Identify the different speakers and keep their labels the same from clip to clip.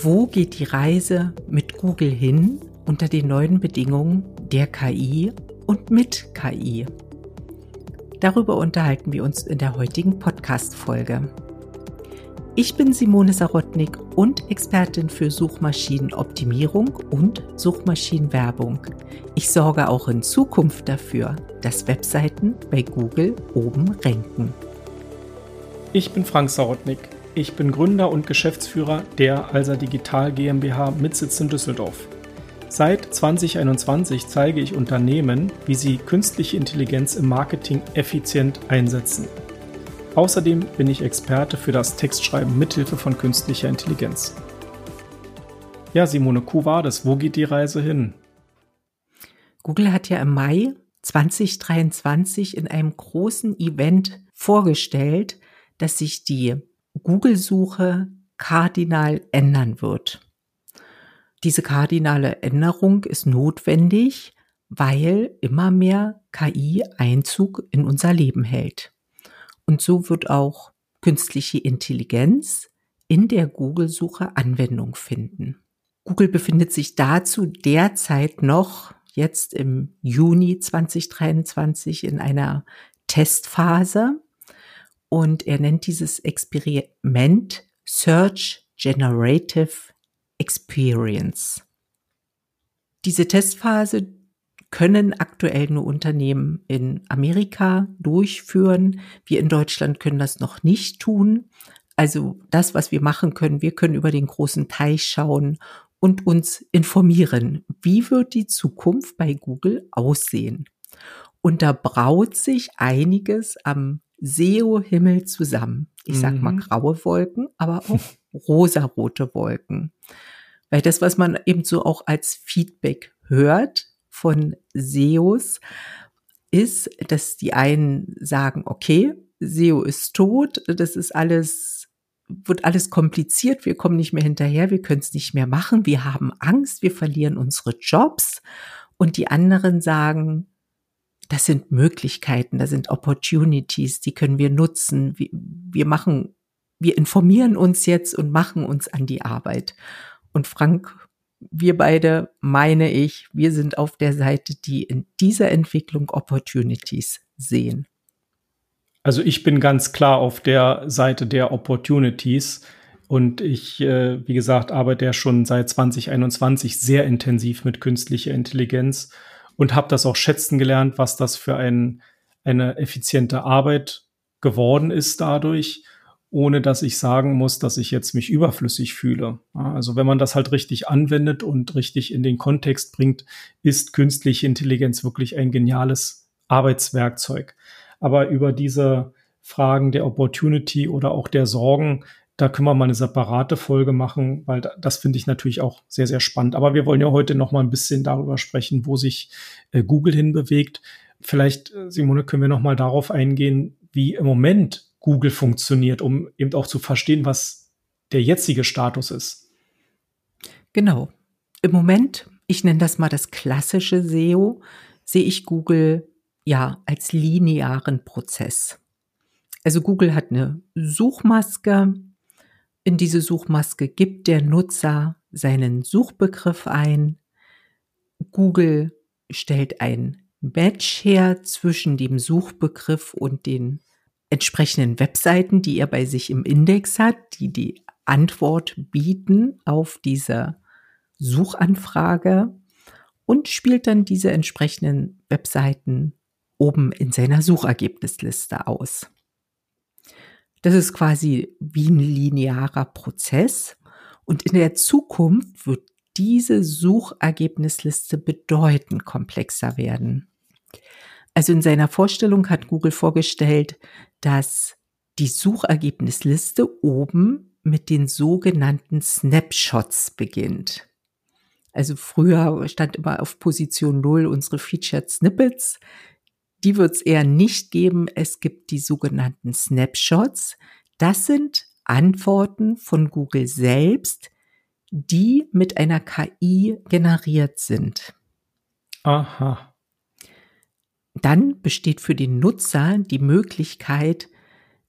Speaker 1: Wo geht die Reise mit Google hin unter den neuen Bedingungen der KI und mit KI? Darüber unterhalten wir uns in der heutigen Podcast-Folge. Ich bin Simone Sarotnik und Expertin für Suchmaschinenoptimierung und Suchmaschinenwerbung. Ich sorge auch in Zukunft dafür, dass Webseiten bei Google oben ranken.
Speaker 2: Ich bin Frank Sarotnik. Ich bin Gründer und Geschäftsführer der Alsa Digital GmbH mit Sitz in Düsseldorf. Seit 2021 zeige ich Unternehmen, wie sie künstliche Intelligenz im Marketing effizient einsetzen. Außerdem bin ich Experte für das Textschreiben mithilfe von künstlicher Intelligenz. Ja, Simone Kuwades, wo geht die Reise hin?
Speaker 1: Google hat ja im Mai 2023 in einem großen Event vorgestellt, dass sich die Google-Suche kardinal ändern wird. Diese kardinale Änderung ist notwendig, weil immer mehr KI Einzug in unser Leben hält. Und so wird auch künstliche Intelligenz in der Google-Suche Anwendung finden. Google befindet sich dazu derzeit noch jetzt im Juni 2023 in einer Testphase und er nennt dieses Experiment Search Generative Experience. Diese Testphase können aktuell nur Unternehmen in Amerika durchführen. Wir in Deutschland können das noch nicht tun. Also das, was wir machen können, wir können über den großen Teich schauen und uns informieren. Wie wird die Zukunft bei Google aussehen? Und da braut sich einiges am SEO-Himmel zusammen. Ich sag mal mhm. graue Wolken, aber auch rosarote Wolken. Weil das, was man eben so auch als Feedback hört von SEOs, ist, dass die einen sagen, okay, SEO ist tot, das ist alles, wird alles kompliziert, wir kommen nicht mehr hinterher, wir können es nicht mehr machen, wir haben Angst, wir verlieren unsere Jobs. Und die anderen sagen, das sind Möglichkeiten, das sind Opportunities, die können wir nutzen. Wir, wir machen, wir informieren uns jetzt und machen uns an die Arbeit. Und Frank, wir beide, meine ich, wir sind auf der Seite, die in dieser Entwicklung Opportunities sehen.
Speaker 2: Also ich bin ganz klar auf der Seite der Opportunities. Und ich, äh, wie gesagt, arbeite ja schon seit 2021 sehr intensiv mit künstlicher Intelligenz und habe das auch schätzen gelernt, was das für ein, eine effiziente Arbeit geworden ist dadurch, ohne dass ich sagen muss, dass ich jetzt mich überflüssig fühle. Also wenn man das halt richtig anwendet und richtig in den Kontext bringt, ist künstliche Intelligenz wirklich ein geniales Arbeitswerkzeug. Aber über diese Fragen der Opportunity oder auch der Sorgen, da können wir mal eine separate Folge machen, weil das finde ich natürlich auch sehr, sehr spannend. Aber wir wollen ja heute noch mal ein bisschen darüber sprechen, wo sich äh, Google hinbewegt. Vielleicht, äh, Simone, können wir noch mal darauf eingehen, wie im Moment Google funktioniert, um eben auch zu verstehen, was der jetzige Status ist.
Speaker 1: Genau. Im Moment, ich nenne das mal das klassische SEO, sehe ich Google ja als linearen Prozess. Also Google hat eine Suchmaske, in diese Suchmaske gibt der Nutzer seinen Suchbegriff ein. Google stellt ein Match her zwischen dem Suchbegriff und den entsprechenden Webseiten, die er bei sich im Index hat, die die Antwort bieten auf diese Suchanfrage und spielt dann diese entsprechenden Webseiten oben in seiner Suchergebnisliste aus. Das ist quasi wie ein linearer Prozess. Und in der Zukunft wird diese Suchergebnisliste bedeutend komplexer werden. Also in seiner Vorstellung hat Google vorgestellt, dass die Suchergebnisliste oben mit den sogenannten Snapshots beginnt. Also früher stand immer auf Position 0 unsere Featured Snippets die wird es eher nicht geben. Es gibt die sogenannten Snapshots. Das sind Antworten von Google selbst, die mit einer KI generiert sind.
Speaker 2: Aha.
Speaker 1: Dann besteht für den Nutzer die Möglichkeit,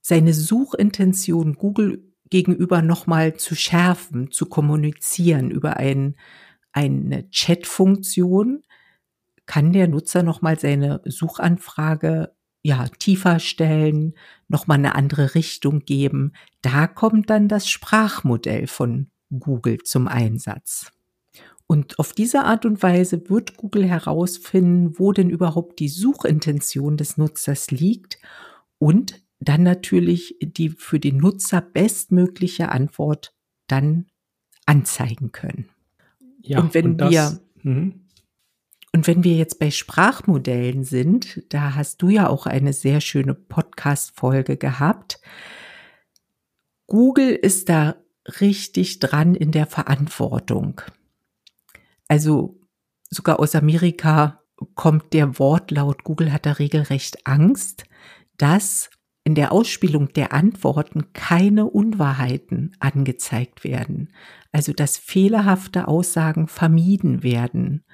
Speaker 1: seine Suchintention Google gegenüber nochmal zu schärfen, zu kommunizieren über ein, eine Chat-Funktion, kann der Nutzer nochmal seine Suchanfrage ja, tiefer stellen, nochmal eine andere Richtung geben. Da kommt dann das Sprachmodell von Google zum Einsatz. Und auf diese Art und Weise wird Google herausfinden, wo denn überhaupt die Suchintention des Nutzers liegt und dann natürlich die für den Nutzer bestmögliche Antwort dann anzeigen können. Ja, und wenn und das, wir mh. Und wenn wir jetzt bei Sprachmodellen sind, da hast du ja auch eine sehr schöne Podcast Folge gehabt. Google ist da richtig dran in der Verantwortung. Also sogar aus Amerika kommt der Wortlaut, Google hat da regelrecht Angst, dass in der Ausspielung der Antworten keine Unwahrheiten angezeigt werden. Also dass fehlerhafte Aussagen vermieden werden.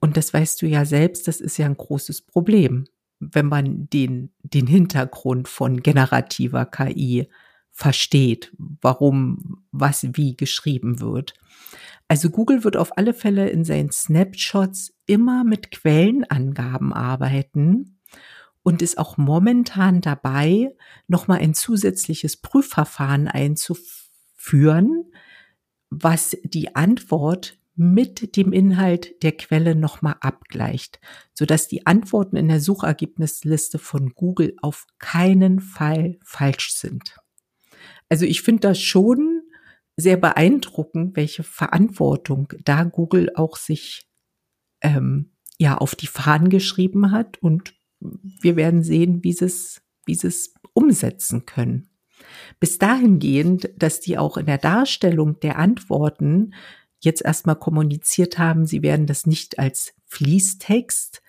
Speaker 1: Und das weißt du ja selbst, das ist ja ein großes Problem, wenn man den, den Hintergrund von generativer KI versteht, warum was wie geschrieben wird. Also Google wird auf alle Fälle in seinen Snapshots immer mit Quellenangaben arbeiten und ist auch momentan dabei, nochmal ein zusätzliches Prüfverfahren einzuführen, was die Antwort mit dem Inhalt der Quelle nochmal abgleicht, sodass die Antworten in der Suchergebnisliste von Google auf keinen Fall falsch sind. Also ich finde das schon sehr beeindruckend, welche Verantwortung da Google auch sich ähm, ja auf die Fahnen geschrieben hat und wir werden sehen, wie sie es, wie sie es umsetzen können. Bis dahingehend, dass die auch in der Darstellung der Antworten jetzt erstmal kommuniziert haben, sie werden das nicht als Fließtext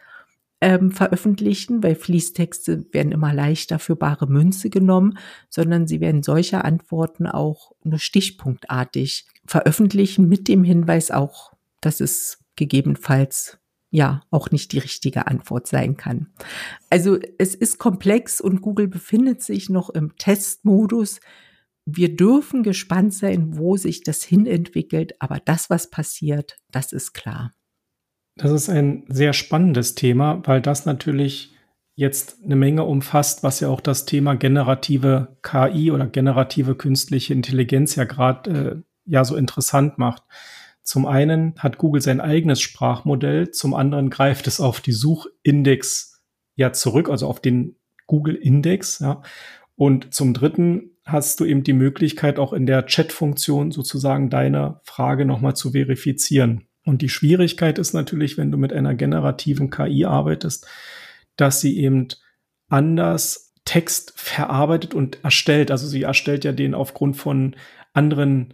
Speaker 1: ähm, veröffentlichen, weil Fließtexte werden immer leichter für bare Münze genommen, sondern sie werden solche Antworten auch nur stichpunktartig veröffentlichen mit dem Hinweis auch, dass es gegebenenfalls ja auch nicht die richtige Antwort sein kann. Also es ist komplex und Google befindet sich noch im Testmodus. Wir dürfen gespannt sein, wo sich das hinentwickelt, aber das, was passiert, das ist klar.
Speaker 2: Das ist ein sehr spannendes Thema, weil das natürlich jetzt eine Menge umfasst, was ja auch das Thema generative KI oder generative künstliche Intelligenz ja gerade äh, ja so interessant macht. Zum einen hat Google sein eigenes Sprachmodell, zum anderen greift es auf die Suchindex ja zurück, also auf den Google Index, ja. Und zum dritten hast du eben die Möglichkeit, auch in der Chat-Funktion sozusagen deine Frage nochmal zu verifizieren. Und die Schwierigkeit ist natürlich, wenn du mit einer generativen KI arbeitest, dass sie eben anders Text verarbeitet und erstellt. Also sie erstellt ja den aufgrund von anderen,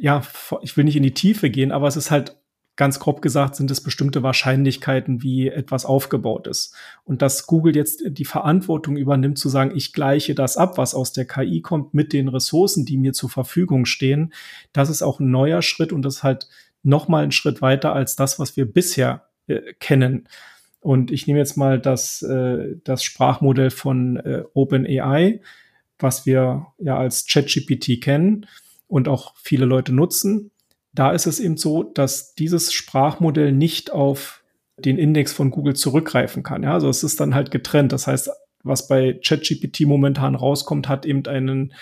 Speaker 2: ja, ich will nicht in die Tiefe gehen, aber es ist halt ganz grob gesagt, sind es bestimmte Wahrscheinlichkeiten, wie etwas aufgebaut ist. Und dass Google jetzt die Verantwortung übernimmt, zu sagen, ich gleiche das ab, was aus der KI kommt, mit den Ressourcen, die mir zur Verfügung stehen, das ist auch ein neuer Schritt und das halt noch mal einen Schritt weiter als das, was wir bisher äh, kennen. Und ich nehme jetzt mal das, äh, das Sprachmodell von äh, OpenAI, was wir ja als ChatGPT kennen und auch viele Leute nutzen. Da ist es eben so, dass dieses Sprachmodell nicht auf den Index von Google zurückgreifen kann. Ja, also es ist dann halt getrennt. Das heißt, was bei ChatGPT momentan rauskommt, hat eben einen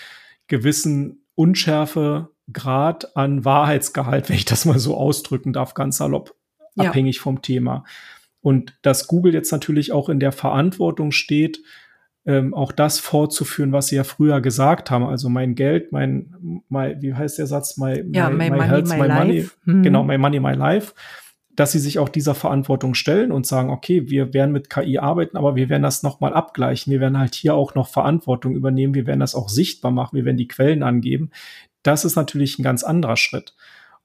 Speaker 2: gewissen Unschärfe Grad an Wahrheitsgehalt, wenn ich das mal so ausdrücken darf, ganz salopp, ja. abhängig vom Thema. Und dass Google jetzt natürlich auch in der Verantwortung steht, ähm, auch das fortzuführen, was sie ja früher gesagt haben. Also mein Geld, mein, my, wie heißt der Satz? My,
Speaker 1: ja, my, my, my money, health, my, my money.
Speaker 2: Mhm. Genau, my money, my life. Dass sie sich auch dieser Verantwortung stellen und sagen, okay, wir werden mit KI arbeiten, aber wir werden das nochmal abgleichen. Wir werden halt hier auch noch Verantwortung übernehmen. Wir werden das auch sichtbar machen. Wir werden die Quellen angeben. Das ist natürlich ein ganz anderer Schritt.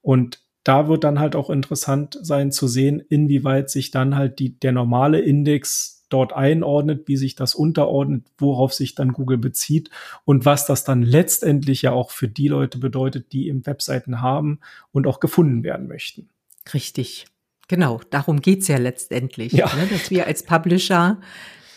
Speaker 2: Und da wird dann halt auch interessant sein zu sehen, inwieweit sich dann halt die, der normale Index dort einordnet, wie sich das unterordnet, worauf sich dann Google bezieht und was das dann letztendlich ja auch für die Leute bedeutet, die eben Webseiten haben und auch gefunden werden möchten.
Speaker 1: Richtig. Genau, darum geht's ja letztendlich, ja. Ne, dass wir als Publisher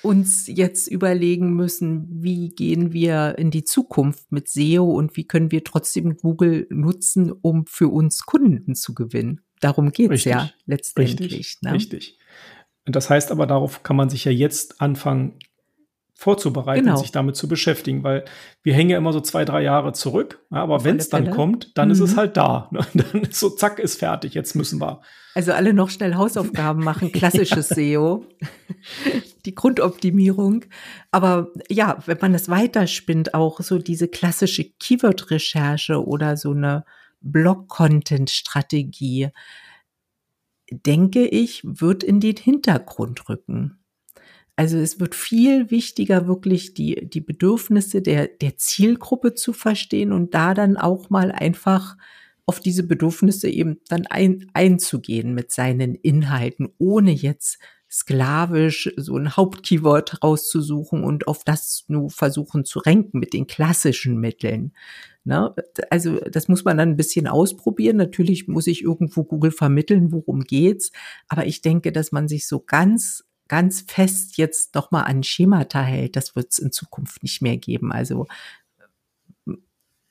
Speaker 1: uns jetzt überlegen müssen, wie gehen wir in die Zukunft mit SEO und wie können wir trotzdem Google nutzen, um für uns Kunden zu gewinnen. Darum geht es ja letztendlich.
Speaker 2: Richtig, ne? richtig. Das heißt aber, darauf kann man sich ja jetzt anfangen, vorzubereiten genau. und sich damit zu beschäftigen, weil wir hängen ja immer so zwei, drei Jahre zurück. aber wenn es dann kommt, dann mhm. ist es mhm. halt da. Ne? Dann ist so, zack, ist fertig, jetzt müssen wir.
Speaker 1: Also alle noch schnell Hausaufgaben machen, klassisches ja. SEO, die Grundoptimierung. Aber ja, wenn man das weiterspinnt, auch so diese klassische Keyword-Recherche oder so eine Blog-Content-Strategie, denke ich, wird in den Hintergrund rücken. Also es wird viel wichtiger, wirklich die, die Bedürfnisse der, der Zielgruppe zu verstehen und da dann auch mal einfach auf diese Bedürfnisse eben dann ein, einzugehen mit seinen Inhalten, ohne jetzt sklavisch so ein Hauptkeyword rauszusuchen und auf das nur versuchen zu ranken mit den klassischen Mitteln. Ne? Also das muss man dann ein bisschen ausprobieren. Natürlich muss ich irgendwo Google vermitteln, worum geht's. Aber ich denke, dass man sich so ganz ganz fest jetzt doch mal an Schemata hält, das wird es in Zukunft nicht mehr geben. Also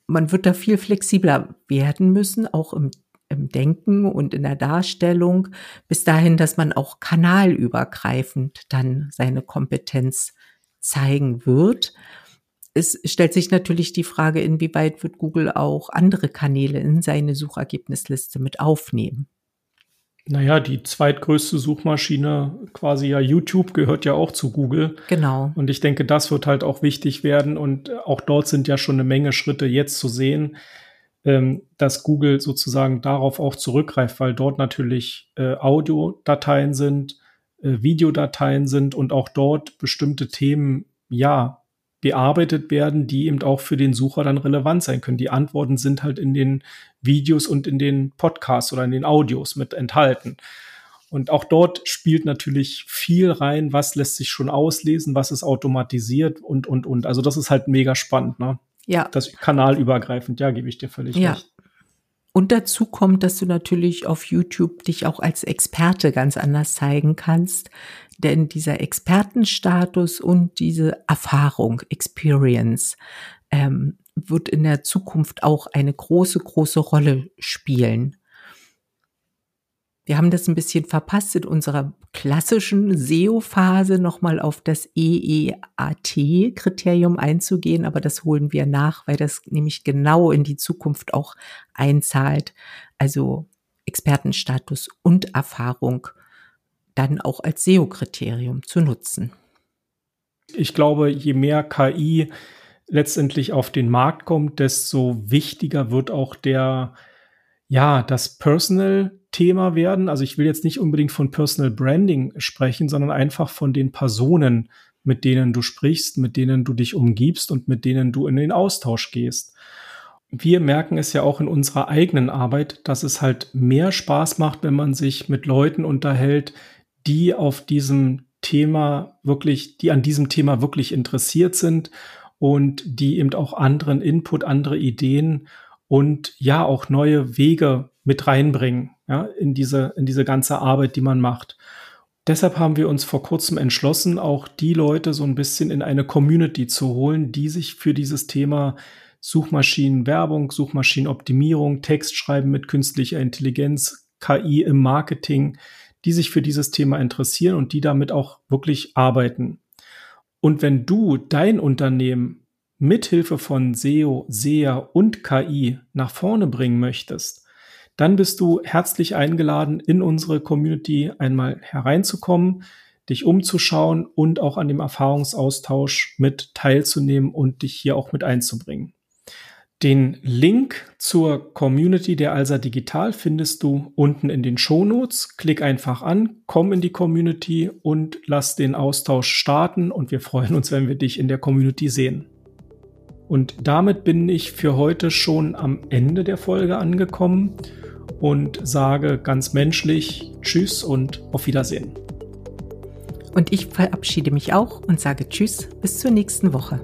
Speaker 1: man wird da viel flexibler werden müssen, auch im, im Denken und in der Darstellung, bis dahin, dass man auch kanalübergreifend dann seine Kompetenz zeigen wird. Es stellt sich natürlich die Frage, inwieweit wird Google auch andere Kanäle in seine Suchergebnisliste mit aufnehmen.
Speaker 2: Naja, die zweitgrößte Suchmaschine, quasi ja YouTube, gehört ja auch zu Google.
Speaker 1: Genau.
Speaker 2: Und ich denke, das wird halt auch wichtig werden. Und auch dort sind ja schon eine Menge Schritte jetzt zu sehen, ähm, dass Google sozusagen darauf auch zurückgreift, weil dort natürlich äh, Audiodateien sind, äh, Videodateien sind und auch dort bestimmte Themen, ja, bearbeitet werden, die eben auch für den Sucher dann relevant sein können. Die Antworten sind halt in den Videos und in den Podcasts oder in den Audios mit enthalten. Und auch dort spielt natürlich viel rein, was lässt sich schon auslesen, was ist automatisiert und, und, und. Also das ist halt mega spannend, ne?
Speaker 1: Ja.
Speaker 2: Das kanalübergreifend, ja, gebe ich dir völlig ja. recht.
Speaker 1: Und dazu kommt, dass du natürlich auf YouTube dich auch als Experte ganz anders zeigen kannst. Denn dieser Expertenstatus und diese Erfahrung, Experience, ähm, wird in der Zukunft auch eine große, große Rolle spielen. Wir haben das ein bisschen verpasst in unserer klassischen SEO-Phase nochmal auf das EEAT-Kriterium einzugehen, aber das holen wir nach, weil das nämlich genau in die Zukunft auch einzahlt. Also Expertenstatus und Erfahrung dann auch als SEO-Kriterium zu nutzen.
Speaker 2: Ich glaube, je mehr KI letztendlich auf den Markt kommt, desto wichtiger wird auch der, ja, das Personal-Thema werden. Also ich will jetzt nicht unbedingt von Personal Branding sprechen, sondern einfach von den Personen, mit denen du sprichst, mit denen du dich umgibst und mit denen du in den Austausch gehst. Wir merken es ja auch in unserer eigenen Arbeit, dass es halt mehr Spaß macht, wenn man sich mit Leuten unterhält, die auf diesem Thema wirklich, die an diesem Thema wirklich interessiert sind und die eben auch anderen Input, andere Ideen und ja auch neue Wege mit reinbringen, ja, in diese, in diese ganze Arbeit, die man macht. Deshalb haben wir uns vor kurzem entschlossen, auch die Leute so ein bisschen in eine Community zu holen, die sich für dieses Thema Suchmaschinenwerbung, Suchmaschinenoptimierung, Textschreiben mit künstlicher Intelligenz, KI im Marketing, die sich für dieses Thema interessieren und die damit auch wirklich arbeiten. Und wenn du dein Unternehmen mithilfe von SEO, SEA und KI nach vorne bringen möchtest, dann bist du herzlich eingeladen, in unsere Community einmal hereinzukommen, dich umzuschauen und auch an dem Erfahrungsaustausch mit teilzunehmen und dich hier auch mit einzubringen. Den Link zur Community der Alsa Digital findest du unten in den Shownotes. Klick einfach an, komm in die Community und lass den Austausch starten und wir freuen uns, wenn wir dich in der Community sehen. Und damit bin ich für heute schon am Ende der Folge angekommen und sage ganz menschlich Tschüss und auf Wiedersehen.
Speaker 1: Und ich verabschiede mich auch und sage Tschüss bis zur nächsten Woche.